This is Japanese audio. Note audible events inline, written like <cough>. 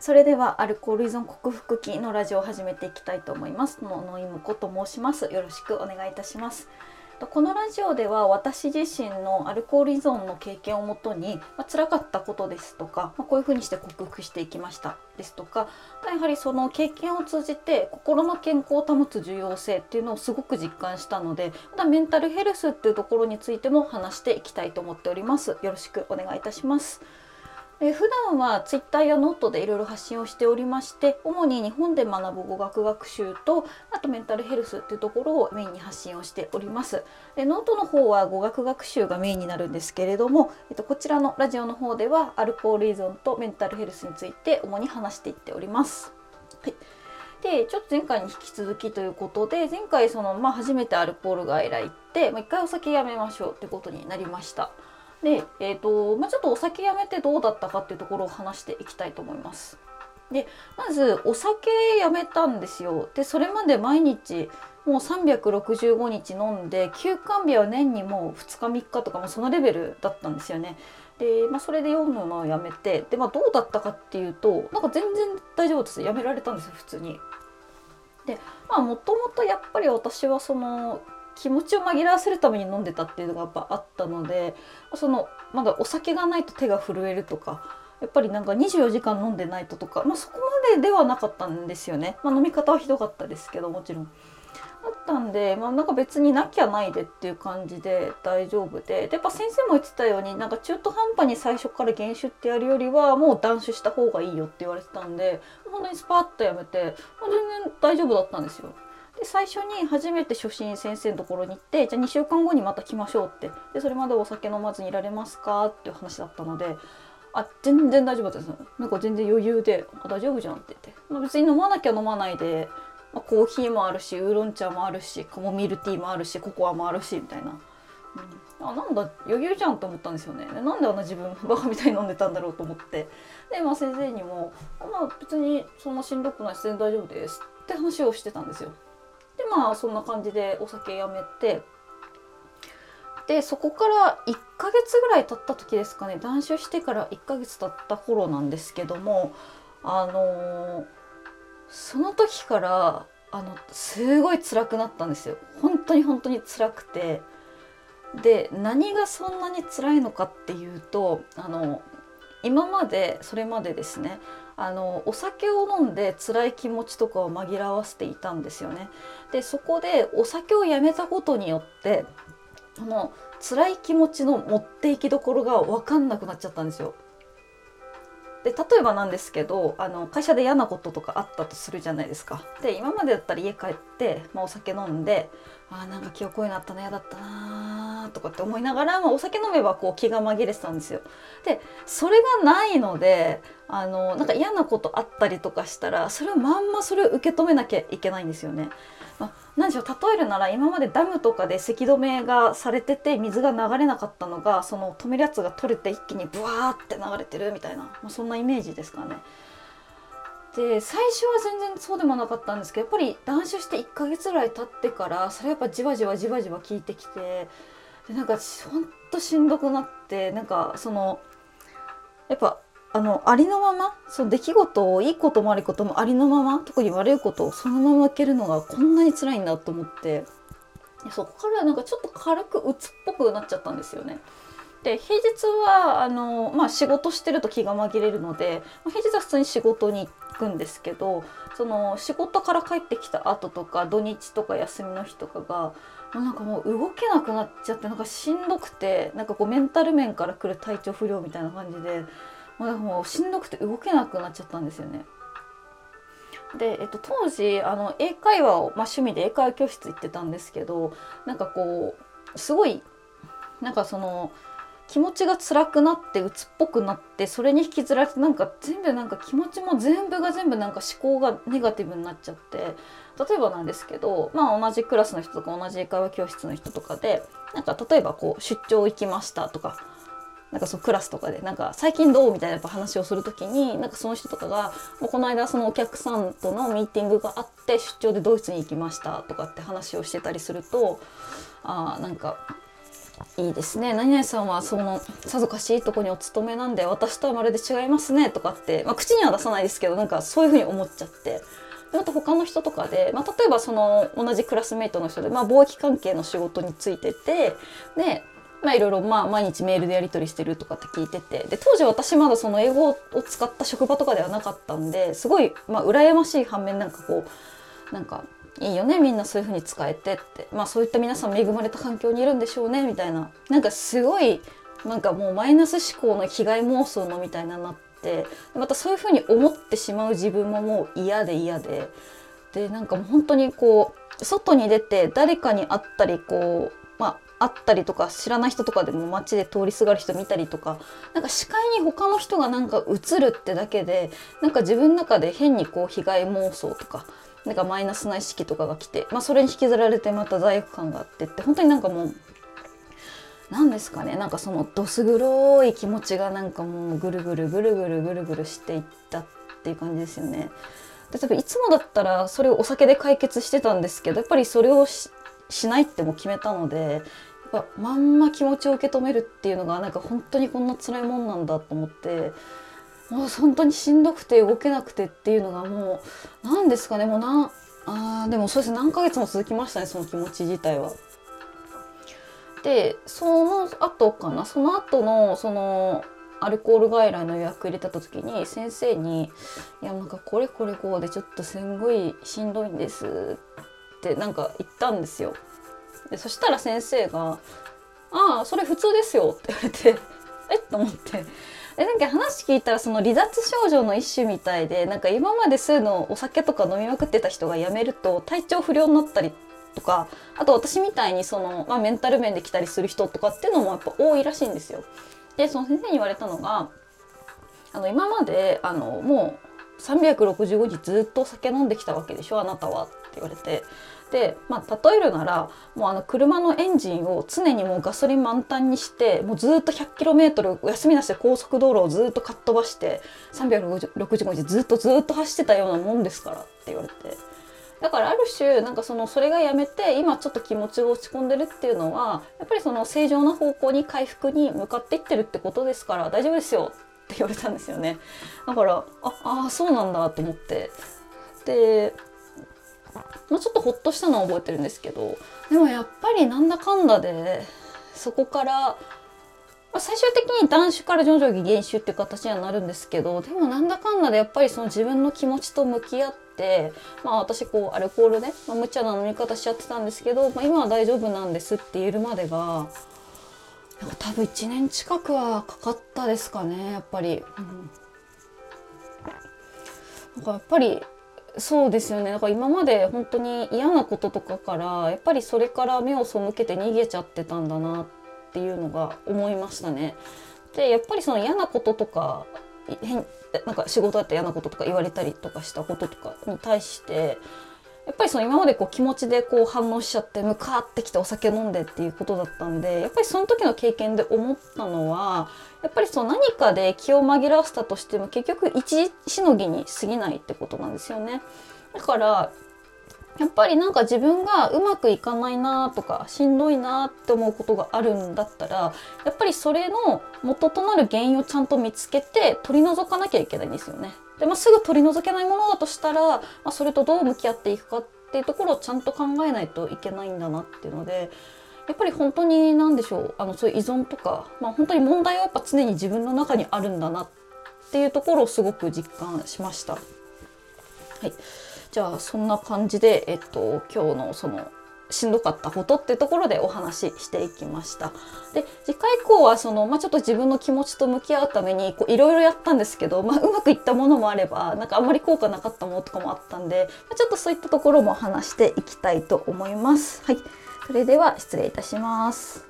それではアルコール依存克服期のラジオを始めていきたいと思います。ののいむこと申します。よろしくお願いいたします。このラジオでは私自身のアルコール依存の経験をもとに、まあ、辛かったことですとか、まあ、こういうふうにして克服していきました。ですとかやはりその経験を通じて心の健康を保つ重要性っていうのをすごく実感したのでまたメンタルヘルスっていうところについても話していきたいと思っております。よろしくお願いいたします。え普段は Twitter やノートでいろいろ発信をしておりまして主に日本で学ぶ語学学習とあとメンタルヘルスっていうところをメインに発信をしておりますでノートの方は語学学習がメインになるんですけれども、えっと、こちらのラジオの方ではアルコール依存とメンタルヘルスについて主に話していっております。はいでちょっと前回に引き続きということで前回その、まあ、初めてアルコール外来行って、まあ、一回お酒やめましょうってことになりました。で、えーとまあ、ちょっとお酒やめてどうだったかっていうところを話していきたいと思います。でまずお酒やめたんですよ。でそれまで毎日もう365日飲んで休館日は年にもう2日3日とかもそのレベルだったんですよね。で、まあ、それで読むのをやめてで、まあ、どうだったかっていうとなんか全然大丈夫ですやめられたんですよ普通に。でまあもともとやっぱり私はその気持ちを紛らわせるために飲んでたっていうのがやっぱあったのでそのまだお酒がないと手が震えるとかやっぱりなんか24時間飲んでないととか、まあ、そこまでではなかったんですよね、まあ、飲み方はひどかったですけどもちろん。あったんで、まあ、なんか別になきゃないでっていう感じで大丈夫ででやっぱ先生も言ってたようになんか中途半端に最初から減酒ってやるよりはもう断酒した方がいいよって言われてたんで本当にスパッとやめて、まあ、全然大丈夫だったんですよ。で最初に初めて初心先生のところに行ってじゃあ2週間後にまた来ましょうって。でそれまでお酒飲まずにいられますかっていう話だったのであ全然大丈夫ですなんか全然余裕で大丈夫じゃんって言って、まあ、別に飲まなきゃ飲まないで、まあ、コーヒーもあるしウーロン茶もあるしカモミールティーもあるしココアもあるしみたいな。うん、あなんだ余裕じゃんと思ったんですよね。なんであんな自分バカみたいに飲んでたんだろうと思って。で、まあ、先生にも「まあ、別にそんなしんどくないし全然大丈夫です」って話をしてたんですよ。まあそんな感じでお酒やめて。でそこから1ヶ月ぐらい経った時ですかね。断酒してから1ヶ月経った頃なんですけどもあのー、その時からあのすごい辛くなったんですよ。本当に本当に辛くて。で何がそんなに辛いのかっていうとあの今までそれまでですねあのお酒を飲んで辛い気持ちとかを紛らわせていたんですよね。でそこでお酒をやめたことによってこの辛い気持ちの持っていきどころが分かんなくなっちゃったんですよ。で例えばなんですけどあの会社で嫌なこととかあったとするじゃないですか。で今までだったら家帰って、まあ、お酒飲んであなんか記憶になったな嫌だったなとかって思いながら、まあ、お酒飲めばこう気が紛れてたんですよ。でそれがないのであのなんか嫌なことあったりとかしたらそれをまんまそれを受け止めなきゃいけないんですよね。まあ、何でしょう例えるなら今までダムとかでせき止めがされてて水が流れなかったのがその止めるやつが取れて一気にブワーって流れてるみたいな、まあ、そんなイメージですかね。で最初は全然そうでもなかったんですけどやっぱり断酒して1ヶ月ぐらい経ってからそれやっぱじわじわじわじわ効いてきてでなんかほんとしんどくなってなんかそのやっぱあのありのままその出来事をいいことも悪いこともありのまま特に悪いことをそのまま受けるのがこんなに辛いんだと思ってそこからなんかちょっと軽く鬱っぽくなっちゃったんですよね。で平日はあの、まあ、仕事してると気が紛れるので平日は普通に仕事に行くんですけどその仕事から帰ってきた後とか土日とか休みの日とかがもうなんかもう動けなくなっちゃってなんかしんどくてなんかこうメンタル面から来る体調不良みたいな感じでもうしんどくて動けなくなっちゃったんですよね。で、えっと、当時あの英会話を、まあ、趣味で英会話教室行ってたんですけどなんかこうすごいなんかその気持ちが辛くなって鬱っぽくなってそれに引きずられてなんか全部なんか気持ちも全部が全部なんか思考がネガティブになっちゃって例えばなんですけどまあ同じクラスの人とか同じ英会話教室の人とかでなんか例えばこう出張行きましたとかなんかそうクラスとかでなんか最近どうみたいなやっぱ話をする時になんかその人とかがこの間そのお客さんとのミーティングがあって出張でドイツに行きましたとかって話をしてたりするとあなんかいいですね。何々さんはそのさぞかしいとこにお勤めなんで私とはまるで違いますねとかって、まあ、口には出さないですけどなんかそういうふうに思っちゃって。でまた他の人とかで、まあ、例えばその同じクラスメートの人で、まあ、貿易関係の仕事についててでまあいろいろま毎日メールでやり取りしてるとかって聞いててで当時私まだその英語を使った職場とかではなかったんですごいまあ羨ましい反面なんかこうなんかいいよねみんなそういう風に使えてって。まあそういった皆さん恵まれた環境にいるんでしょうねみたいな。なんかすごいなんかもうマイナス思考の被害妄想のみたいななってまたそういう風に思ってしまう自分ももう嫌で嫌で。でなんかもう本当にこう外に出て誰かに会ったりこうまあ会ったりとか知らない人とかでも街で通りすがる人見たりとかなんか視界に他の人がなんか映るってだけでなんか自分の中で変にこう被害妄想とかなんかマイナスな意識とかが来て、まあ、それに引きずられてまた罪悪感があってって本当になんかもう何ですかねなんかそのどす黒い気持ちがなんかもうぐるぐるぐるぐるぐるぐるしていったっていう感じですよね。例えばいつもだったらそれをお酒で解決してたんですけどやっぱりそれをしないっても決めたのでやっぱまんま気持ちを受け止めるっていうのがなんか本当にこんな辛いもんなんだと思ってもう本当にしんどくて動けなくてっていうのがもう何ですかね。もうなあでもそうですね。何ヶ月も続きましたねその気持ち自体は。でその後かな。その後のそのアルコール外来の予約入れた時に先生に「いやなんかこれこれこうでちょっとすんごいしんどいんです」ってなんか言ったんですよ。でそしたら先生が「ああそれ普通ですよ」って言われて <laughs> えっ？と思って。えなんか話聞いたらその離脱症状の一種みたいでなんか今までそういうのお酒とか飲みまくってた人がやめると体調不良になったりとかあと私みたいにその、まあ、メンタル面で来たりする人とかっていうのもやっぱ多いらしいんですよ。でその先生に言われたのがあの今まであのもう365日ずっと酒飲んできたわけでしょあなたはって言われてで、まあ、例えるならもうあの車のエンジンを常にもうガソリン満タンにしてもうずっと 100km 休みなしで高速道路をずっとかっ飛ばして365日ずっとずっと走ってたようなもんですからって言われて。だからある種なんかそのそれがやめて今ちょっと気持ちが落ち込んでるっていうのはやっぱりその正常な方向に回復に向かっていってるってことですから大丈夫ですよって言われたんですよね。だからああそうなんだと思って。でまあ、ちょっとほっとしたのは覚えてるんですけどでもやっぱりなんだかんだでそこから、まあ、最終的に断酒から徐々に減酒っていう形にはなるんですけどでもなんだかんだでやっぱりその自分の気持ちと向き合って、まあ、私こうアルコールね、まあ、無茶な飲み方しちゃってたんですけど、まあ、今は大丈夫なんですって言えるまでがなんか多分1年近くはかかったですかねやっぱり。うん、なんかやっぱりそうですよねだから今まで本当に嫌なこととかからやっぱりそれから目を背けて逃げちゃってたんだなっていうのが思いましたね。でやっぱりその嫌なこととか変なんか仕事だった嫌なこととか言われたりとかしたこととかに対してやっぱりその今までこう気持ちでこう反応しちゃって向かってきてお酒飲んでっていうことだったんでやっぱりその時の経験で思ったのはやっぱりそう何かで気を紛らわせたとしても結局一時しのぎに過ぎないってことなんですよね。だからやっぱりなんか自分がうまくいかないなとかしんどいなって思うことがあるんだったらやっぱりそれの元となる原因をちゃんと見つけて取り除かなきゃいけないんですよね。で、まあ、すぐ取り除けないものだとしたら、まあ、それとどう向き合っていくかっていうところをちゃんと考えないといけないんだなっていうのでやっぱり本当に何でしょうあのそういう依存とか、まあ、本当に問題はやっぱ常に自分の中にあるんだなっていうところをすごく実感しました。はい、じゃあそんな感じで、えっと、今日のそのしんどかったことっていうところでお話ししていきました。で次回以降はその、まあ、ちょっと自分の気持ちと向き合うためにいろいろやったんですけど、まあ、うまくいったものもあればなんかあんまり効果なかったものとかもあったんで、まあ、ちょっとそういったところも話していきたいと思います。はい、それでは失礼いたします。